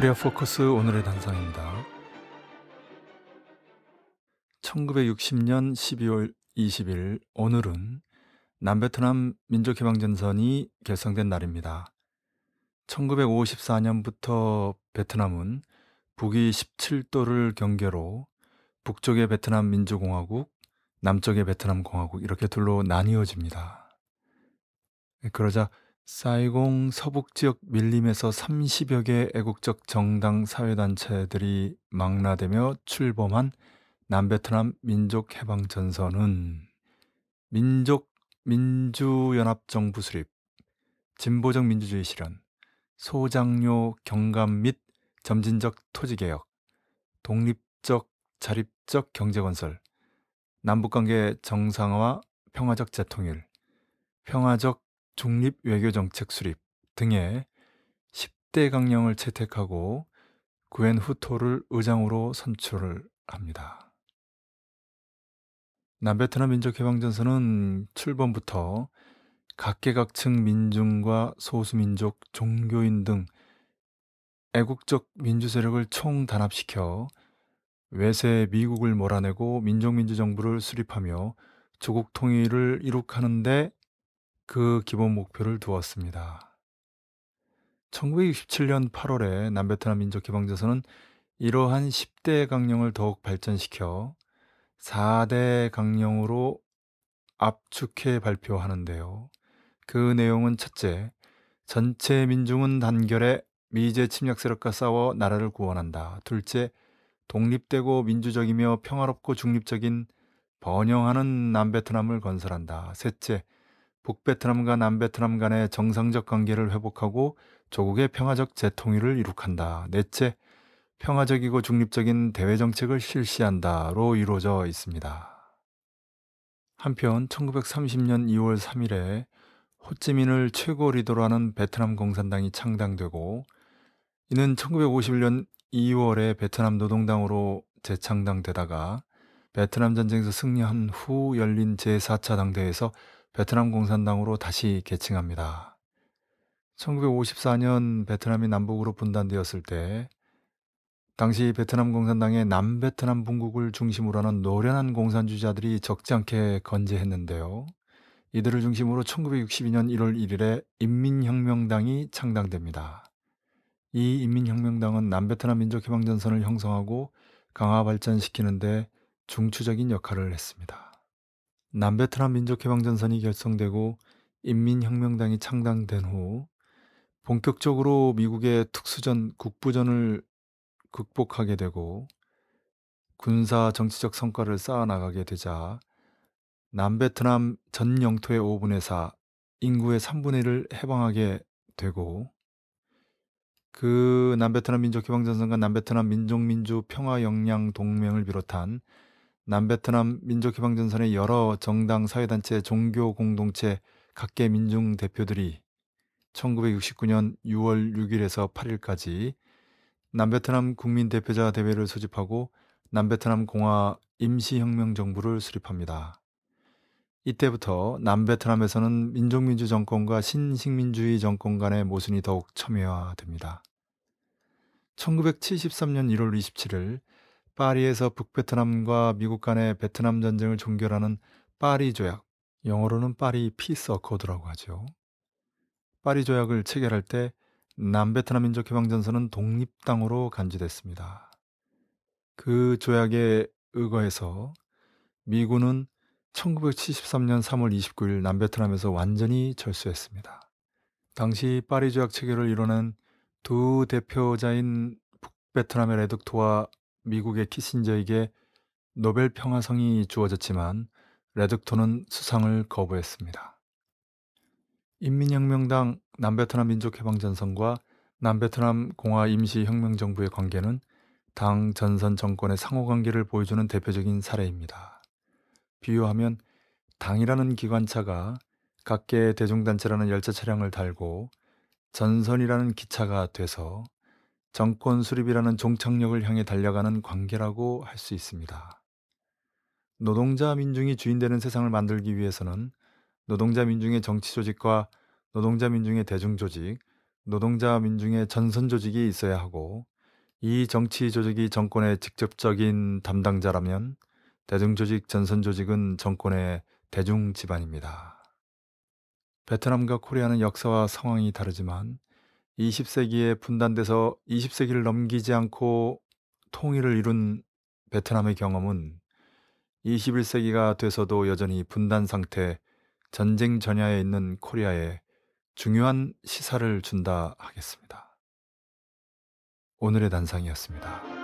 코리아 포커스 오늘의 단상입니다. 1960년 12월 20일 오늘은 남베트남 민족해방전선이 결성된 날입니다. 1954년부터 베트남은 북위 17도를 경계로 북쪽의 베트남 민주공화국, 남쪽의 베트남 공화국 이렇게 둘로 나뉘어집니다. 그러자 사이공 서북 지역 밀림에서 30여 개 애국적 정당 사회단체들이 망라되며 출범한 남베트남 민족해방전선은 민족 민주연합정부 수립, 진보적 민주주의 실현, 소장료 경감 및 점진적 토지개혁, 독립적 자립적 경제건설, 남북관계 정상화 평화적 재통일, 평화적 중립 외교정책 수립 등의 10대 강령을 채택하고 구엔 후토를 의장으로 선출을 합니다. 남베트남 민족해방전선은 출범부터 각계각층 민중과 소수민족, 종교인 등 애국적 민주세력을 총단합시켜 외세 미국을 몰아내고 민족민주정부를 수립하며 조국 통일을 이룩하는데 그 기본 목표를 두었습니다. 1967년 8월에 남베트남 민족개방전선은 이러한 10대 강령을 더욱 발전시켜 4대 강령으로 압축해 발표하는데요. 그 내용은 첫째, 전체 민중은 단결해 미제 침략 세력과 싸워 나라를 구원한다. 둘째, 독립되고 민주적이며 평화롭고 중립적인 번영하는 남베트남을 건설한다. 셋째, 북베트남과 남베트남 간의 정상적 관계를 회복하고 조국의 평화적 재통일을 이룩한다. 넷째, 평화적이고 중립적인 대외 정책을 실시한다로 이루어져 있습니다. 한편 1930년 2월 3일에 호찌민을 최고 리더로 하는 베트남 공산당이 창당되고 이는 1951년 2월에 베트남 노동당으로 재창당되다가 베트남 전쟁에서 승리한 후 열린 제4차 당대에서 베트남 공산당으로 다시 개칭합니다. 1954년 베트남이 남북으로 분단되었을 때 당시 베트남 공산당의 남베트남 분국을 중심으로 하는 노련한 공산주의자들이 적지 않게 건재했는데요. 이들을 중심으로 1962년 1월 1일에 인민혁명당이 창당됩니다. 이 인민혁명당은 남베트남 민족해방전선을 형성하고 강화 발전시키는데 중추적인 역할을 했습니다. 남베트남 민족해방전선이 결성되고 인민혁명당이 창당된 후 본격적으로 미국의 특수전 국부전을 극복하게 되고 군사 정치적 성과를 쌓아나가게 되자 남베트남 전 영토의 5분의 4, 인구의 3분의 1을 해방하게 되고 그 남베트남 민족해방전선과 남베트남 민족민주 평화역량 동맹을 비롯한 남베트남 민족해방전선의 여러 정당, 사회단체, 종교 공동체, 각계 민중 대표들이 1969년 6월 6일에서 8일까지 남베트남 국민대표자 대회를 소집하고 남베트남 공화 임시혁명 정부를 수립합니다. 이때부터 남베트남에서는 민족민주 정권과 신식민주의 정권 간의 모순이 더욱 첨예화됩니다. 1973년 1월 27일 파리에서 북베트남과 미국 간의 베트남 전쟁을 종결하는 파리 조약, 영어로는 Paris Peace Accord라고 하죠. 파리 조약을 체결할 때 남베트남 민족 해방 전선은 독립당으로 간주됐습니다. 그 조약에 의거해서 미군은 1973년 3월 29일 남베트남에서 완전히 철수했습니다. 당시 파리 조약 체결을 이뤄낸 두 대표자인 북베트남의 레득토와 미국의 키신저에게 노벨 평화상이 주어졌지만 레득토는 수상을 거부했습니다. 인민혁명당 남베트남 민족해방전선과 남베트남 공화 임시혁명정부의 관계는 당 전선 정권의 상호관계를 보여주는 대표적인 사례입니다. 비유하면 당이라는 기관차가 각계 대중단체라는 열차 차량을 달고 전선이라는 기차가 돼서 정권 수립이라는 종착역을 향해 달려가는 관계라고 할 수 있습니다. 노동자 민중이 주인되는 세상을 만들기 위해서는 노동자 민중의 정치 조직과 노동자 민중의 대중 조직, 노동자 민중의 전선 조직이 있어야 하고 이 정치 조직이 정권의 직접적인 담당자라면 대중 조직 전선 조직은 정권의 대중 집안입니다. 베트남과 코리아는 역사와 상황이 다르지만 20세기에 분단돼서 20세기를 넘기지 않고 통일을 이룬 베트남의 경험은 21세기가 돼서도 여전히 분단 상태, 전쟁 전야에 있는 코리아에 중요한 시사를 준다 하겠습니다. 오늘의 단상이었습니다.